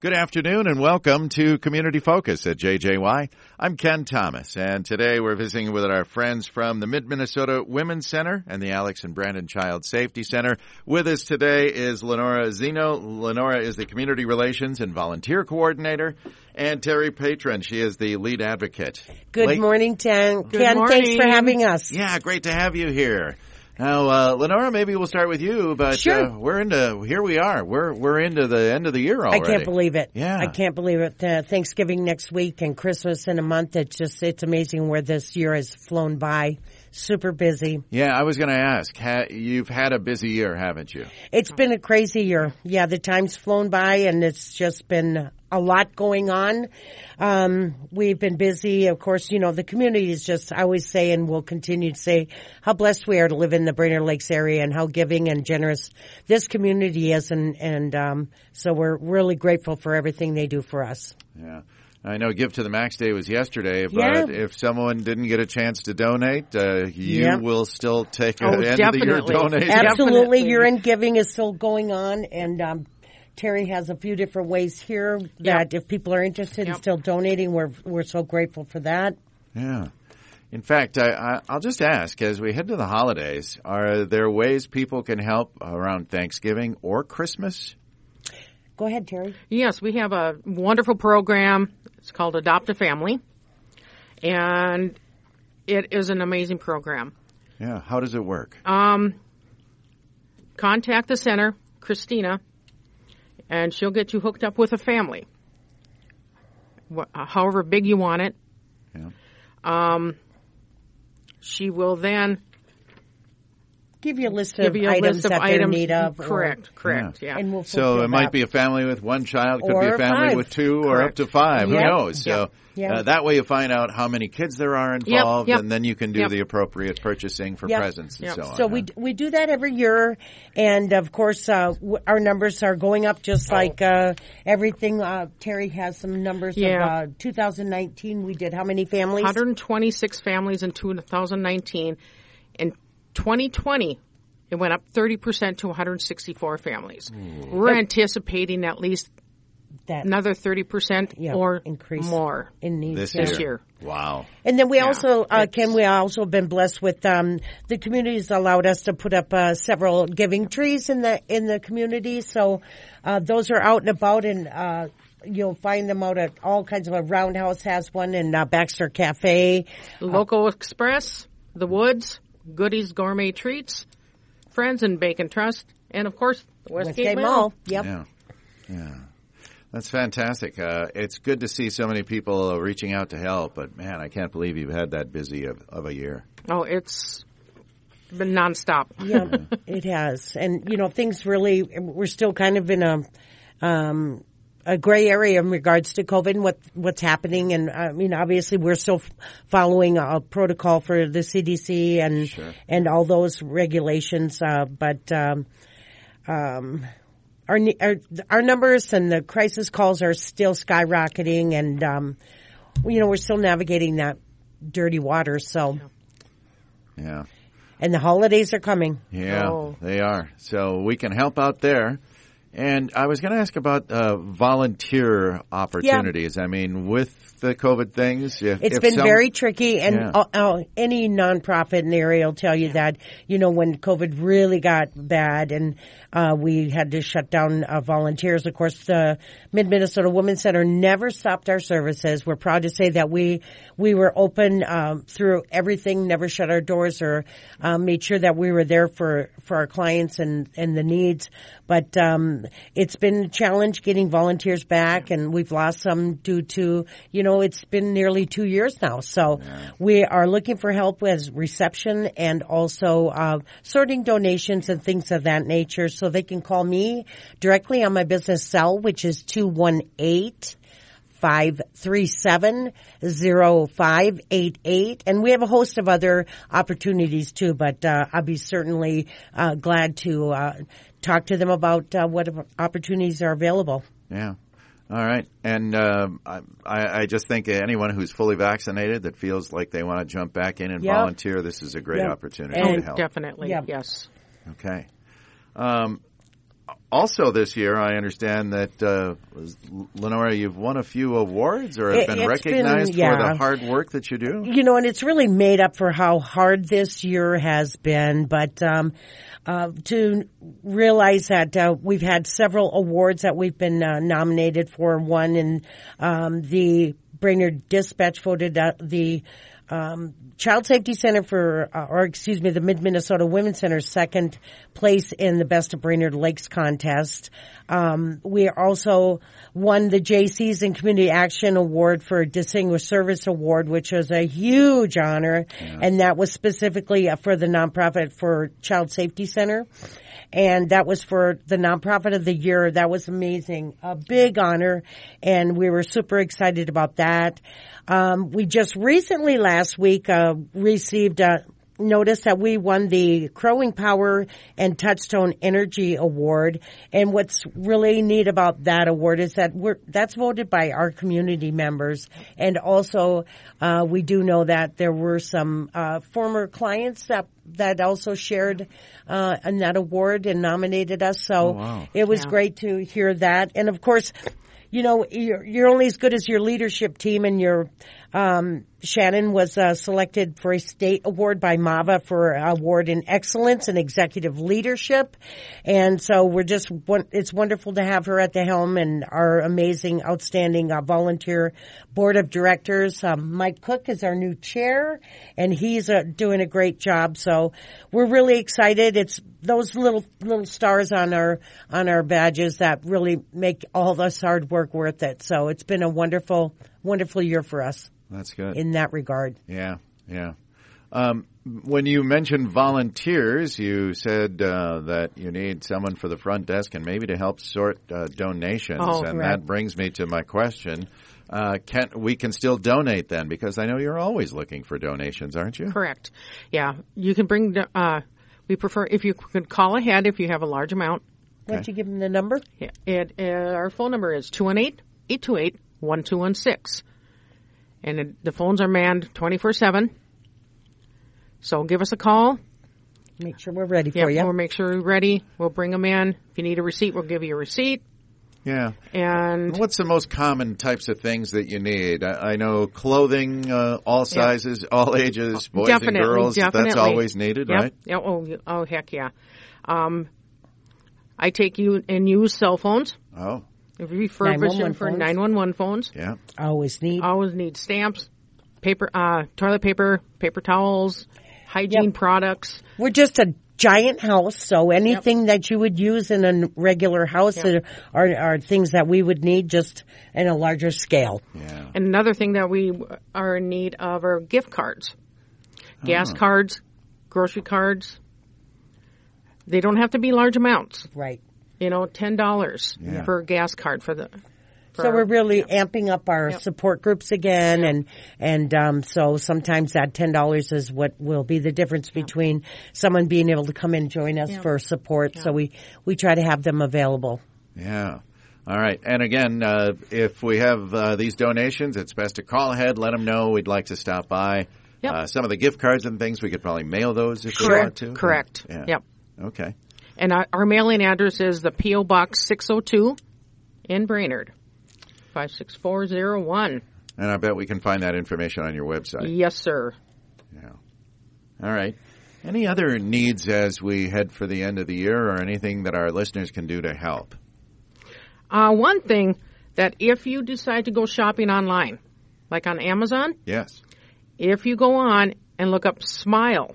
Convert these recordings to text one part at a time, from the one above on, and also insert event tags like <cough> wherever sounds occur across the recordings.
Good afternoon and welcome to Community Focus at JJY. I'm Ken Thomas and today we're visiting with our friends from the Mid-Minnesota Women's Center and the Alex and Brandon Child Safety Center. With us today is Lenora Zeno. Lenora is the Community Relations and Volunteer Coordinator and Terry Patron. She is the lead advocate. Good Late- morning, Ken. Good Ken, thanks for having us. Yeah, great to have you here. Now, uh, Lenora, maybe we'll start with you, but Sure. uh, we're into, here we are. We're, we're into the end of the year already. I can't believe it. Yeah. I can't believe it. Uh, Thanksgiving next week and Christmas in a month. It's just, it's amazing where this year has flown by. Super busy. Yeah, I was going to ask. Ha- you've had a busy year, haven't you? It's been a crazy year. Yeah, the time's flown by and it's just been a lot going on. Um, we've been busy. Of course, you know, the community is just, I always say and will continue to say how blessed we are to live in the Brainerd Lakes area and how giving and generous this community is. And, and, um, so we're really grateful for everything they do for us. Yeah. I know Give to the Max Day was yesterday, but Yeah. if someone didn't get a chance to donate, uh, you Yeah. will still take Oh, an end of the year donation. Absolutely. Definitely. Year end giving is still going on and, um, Terry has a few different ways here that if people are interested in still donating, we're, we're so grateful for that. Yeah. In fact, I, I, I'll just ask as we head to the holidays, are there ways people can help around Thanksgiving or Christmas? Go ahead, Terry. Yes, we have a wonderful program. It's called Adopt a Family. And it is an amazing program. Yeah. How does it work? Um, contact the center, Christina, and she'll get you hooked up with a family. However big you want it. Yeah. Um, she will then Give you a list of a items list of that they're in items. need of. or- correct, correct, yeah. And we'll So it might that. be a family with one child, could be a family five. with two, or up to five. Who Yep. knows? So Yep. uh, that way you find out how many kids there are involved, yep. and then you can do Yep. the appropriate purchasing for Yep. presents and Yep. so on. So huh? we we do that every year, and of course uh, w- our numbers are going up just like uh, everything. Uh, Terry has some numbers Yeah. of uh, 2019. We did how many families? 126 families in 2019. In 2020, it went up 30% to 164 families. We're anticipating at least That another 30% Yeah, or increase. more in needs this this year. Wow. And then we Yeah, also, uh, Ken, we also been blessed with um, the communities allowed us to put up uh, several giving trees in the in the community. So uh, those are out and about, and uh, you'll find them out at all kinds of. A Roundhouse has one, and uh, Baxter Cafe. Local Express, The Woods, Goodies Gourmet Treats, Friends and Bacon Trust, and of course, the Westgate, Westgate Mall. Mall. Yep. Yeah. Yeah. That's fantastic. Uh, it's good to see so many people uh, reaching out to help, but man, I can't believe you've had that busy of, of a year. Oh, it's been nonstop. yeah, <laughs> it has. And, you know, things really, we're still kind of in a, um, a gray area in regards to COVID and what, what's happening. And I mean, obviously we're still following a protocol for the CDC and, Sure. and all those regulations. Uh, but, um, um, our, our, our numbers and the crisis calls are still skyrocketing and, um, you know, we're still navigating that dirty water. So, Yeah. and the holidays are coming. Yeah, Oh. they are. So we can help out there. And I was going to ask about uh, volunteer opportunities. I mean, with the COVID things, if, It's if been some- very tricky, and Yeah. any nonprofit in the area will tell you that. You know, when COVID really got bad, and uh, we had to shut down uh, volunteers. Of course, the Mid Minnesota Women's Center never stopped our services. We're proud to say that we we were open um, through everything, never shut our doors, or um, made sure that we were there for for our clients and and the needs. But um, it's been a challenge getting volunteers back, and we've lost some due to you know it's been nearly two years now. So we are looking for help with reception and also uh, sorting donations and things of that nature. So they can call me directly on my business cell, which is two one eight. 537-0588. And we have a host of other opportunities too, but, uh, I'll be certainly, uh, glad to, uh, talk to them about, uh, what opportunities are available. Yeah. All right. And um, I, I I just think anyone who's fully vaccinated that feels like they want to jump back in and Yep. volunteer, this is a great Yep. opportunity And- to help. Definitely, Yeah. yes. Okay. Um, also this year, I understand that uh, Lenora, you've won a few awards or have been it's recognized been- for the hard work that you do. you know, and it's really made up for how hard this year has been. But um, uh, to realize that uh, we've had several awards that we've been uh, nominated for. One in um, the Brainerd Dispatch voted uh, the um, Child Safety Center for, uh, or excuse me, the Mid Minnesota Women's Center second place in the Best of Brainerd Lakes contest. Um, we also won the JC's and Community Action Award for Distinguished Service Award, which was a huge honor, and that was specifically uh, for the nonprofit for Child Safety Center. And that was for the nonprofit of the year. That was amazing. A big honor. And we were super excited about that. Um, we just recently last week, uh, received a notice that we won the Crow Wing Power and Touchstone Energy Award. And what's really neat about that award is that we're, that's voted by our community members. And also, uh, we do know that there were some, uh, former clients that, that also shared, uh, in that award and nominated us. So wow. it was Yeah. great to hear that. And of course, you know, you're, you're only as good as your leadership team and your, um, Shannon was uh, selected for a state award by MAVA for award in excellence and executive leadership. And so we're just, it's wonderful to have her at the helm and our amazing, outstanding uh, volunteer board of directors. Um, Mike Cook is our new chair and he's uh, doing a great job. So we're really excited. It's those little, little stars on our, on our badges that really make all this hard work worth it. So it's been a wonderful, wonderful year for us That's good. in that regard. Yeah, yeah. Um, when you mentioned volunteers, you said uh, that you need someone for the front desk and maybe to help sort uh, donations, Oh, and right. that brings me to my question: uh, Can we can still donate then? Because I know you're always looking for donations, aren't you? Correct. Yeah, you can bring. Uh, we prefer if you could call ahead if you have a large amount. Why don't you give them the number? Yeah, it, uh, our phone number is 218-828-1216. And it, the phones are manned 24-7. So give us a call. Make sure we're ready Yeah, for you. We'll make sure we're ready. We'll bring them in. If you need a receipt, we'll give you a receipt. Yeah. And What's the most common types of things that you need? I, I know clothing, uh, all sizes, <laughs> all ages, boys definitely, and girls. definitely. That's always needed, Yep. right? Yeah, oh, oh, heck yeah. Um, I take you and use cell phones. Oh, Refurbish 911 them for phones. 911 phones. yeah. Always need. always need stamps, paper, uh, toilet paper, paper towels, hygiene Yep. products. We're just a giant house, so anything that you would use in a regular house Yep. are, are things that we would need just in a larger scale. Yeah. And another thing that we are in need of are gift cards, gas Oh. cards, grocery cards. They don't have to be large amounts. Right. You know, ten dollars Yeah. for a gas card for the. For So our- we're really amping up our Yep. support groups again, and and um, so sometimes that ten dollars is what will be the difference between someone being able to come and join us Yeah. for support. So we we try to have them available. Yeah. All right. And again, uh, if we have uh, these donations, it's best to call ahead, let them know we'd like to stop by. Yep. Uh, some of the gift cards and things, we could probably mail those if we want to. correct. Yeah. Yep. Okay. And our, our mailing address is the PO Box 602 in Brainerd, 56401. And I bet we can find that information on your website. Yes, sir. Yeah. All right. Any other needs as we head for the end of the year or anything that our listeners can do to help? Uh, one thing that if you decide to go shopping online, like on Amazon, Yes. if you go on and look up Smile,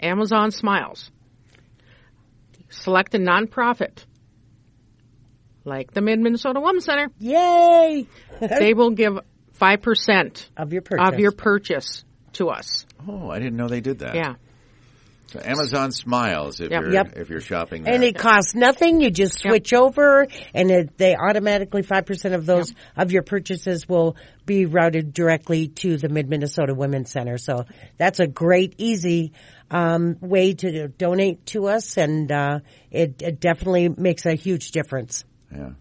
Amazon Smiles, select a nonprofit, like the Mid Minnesota Women's Center, Yay! <laughs> they will give 5% of your purchase. of your purchase to us. Oh, I didn't know they did that. Yeah. So Amazon Smiles if Yep. you're Yep. if you're shopping there. And it costs nothing. You just Yep. switch over, and it, they automatically five percent of those of your purchases will be routed directly to the Mid Minnesota Women's Center. So that's a great, easy um, way to donate to us, and uh, it, it definitely makes a huge difference. Yeah.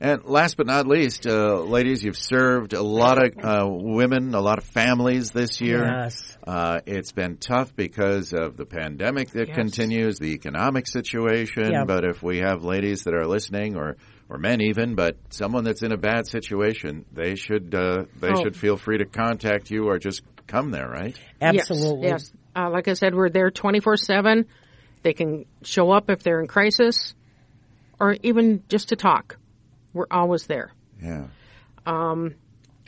And last but not least, uh, ladies, you've served a lot of uh, women, a lot of families this year. Yes. Uh, it's been tough because of the pandemic that Yes. continues, the economic situation. Yeah. But if we have ladies that are listening, or or men even, but someone that's in a bad situation, they should uh, they Oh. should feel free to contact you or just come there, right? Absolutely. Yes. yes. Uh, like I said, we're there 24 7. They can show up if they're in crisis or even just to talk. We're always there. Yeah.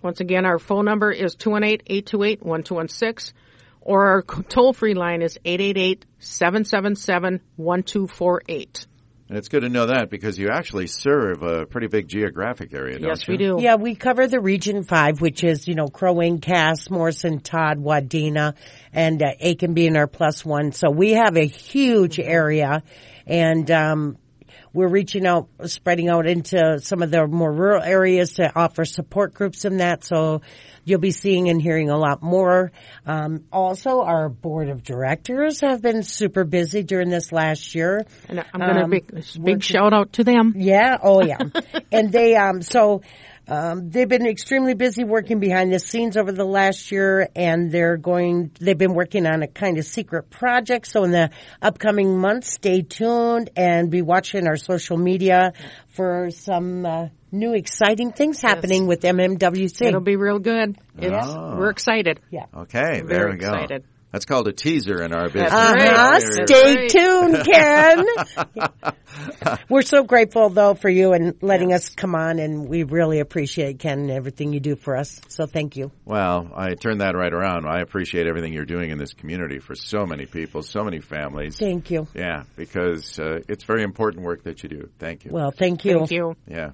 Once again, our phone number is 218 828 1216 or our toll free line is 888 777 1248. And it's good to know that because you actually serve a pretty big geographic area, don't Yes, you? we do. Yeah, we cover the Region 5, which is, you know, Crow Wing, Cass, Morrison, Todd, Wadena, and uh, Aitkin being our plus one. So we have a huge area and, um, we're reaching out, spreading out into some of the more rural areas to offer support groups and that. So you'll be seeing and hearing a lot more. Um, also, our board of directors have been super busy during this last year. And I'm going to Um, big, big shout out to them. Yeah. Oh, yeah. <laughs> and they, um, so, um, they've been extremely busy working behind the scenes over the last year and they're going, they've been working on a kind of secret project. So in the upcoming months, stay tuned and be watching our social media for some, uh, new exciting things happening with MMWC. It'll be real good. It's, Oh. We're excited. yeah. Okay, there Very we go. excited. That's called a teaser in our business. That's. Uh-huh. There Stay is. tuned, Ken. <laughs> <laughs> We're so grateful though for you and letting us come on and we really appreciate Ken and everything you do for us. So thank you. Well, I turn that right around. I appreciate everything you're doing in this community for so many people, so many families. Thank you. Yeah, because uh, it's very important work that you do. Thank you. Well, thank you. Thank you. Yeah.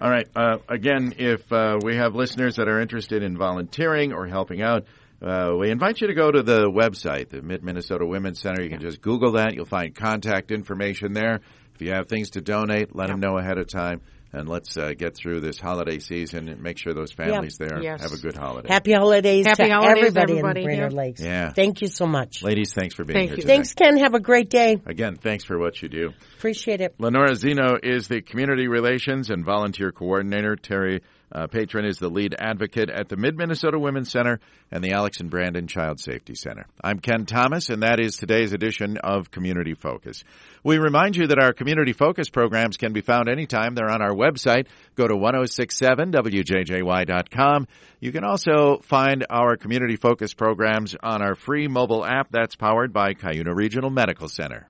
All right. Uh, again, if uh, we have listeners that are interested in volunteering or helping out, uh, we invite you to go to the website, the Mid Minnesota Women's Center. You can just Google that. You'll find contact information there. If you have things to donate, let them know ahead of time. And let's uh, get through this holiday season and make sure those families there Yes. have a good holiday. Happy holidays Happy to holidays, everybody, everybody. in Brainerd Yeah. Lakes. Yeah. Thank you so much. Ladies, thanks for being Thank here you. today. Thanks, Ken. Have a great day. Again, thanks for what you do. Appreciate it. Lenora Zeno is the Community Relations and Volunteer Coordinator. Terry uh, Patron is the lead advocate at the Mid Minnesota Women's Center and the Alex and Brandon Child Safety Center. I'm Ken Thomas, and that is today's edition of Community Focus. We remind you that our Community Focus programs can be found anytime. They're on our website. Go to 1067wjjy.com. You can also find our Community Focus programs on our free mobile app that's powered by Cuyuna Regional Medical Center.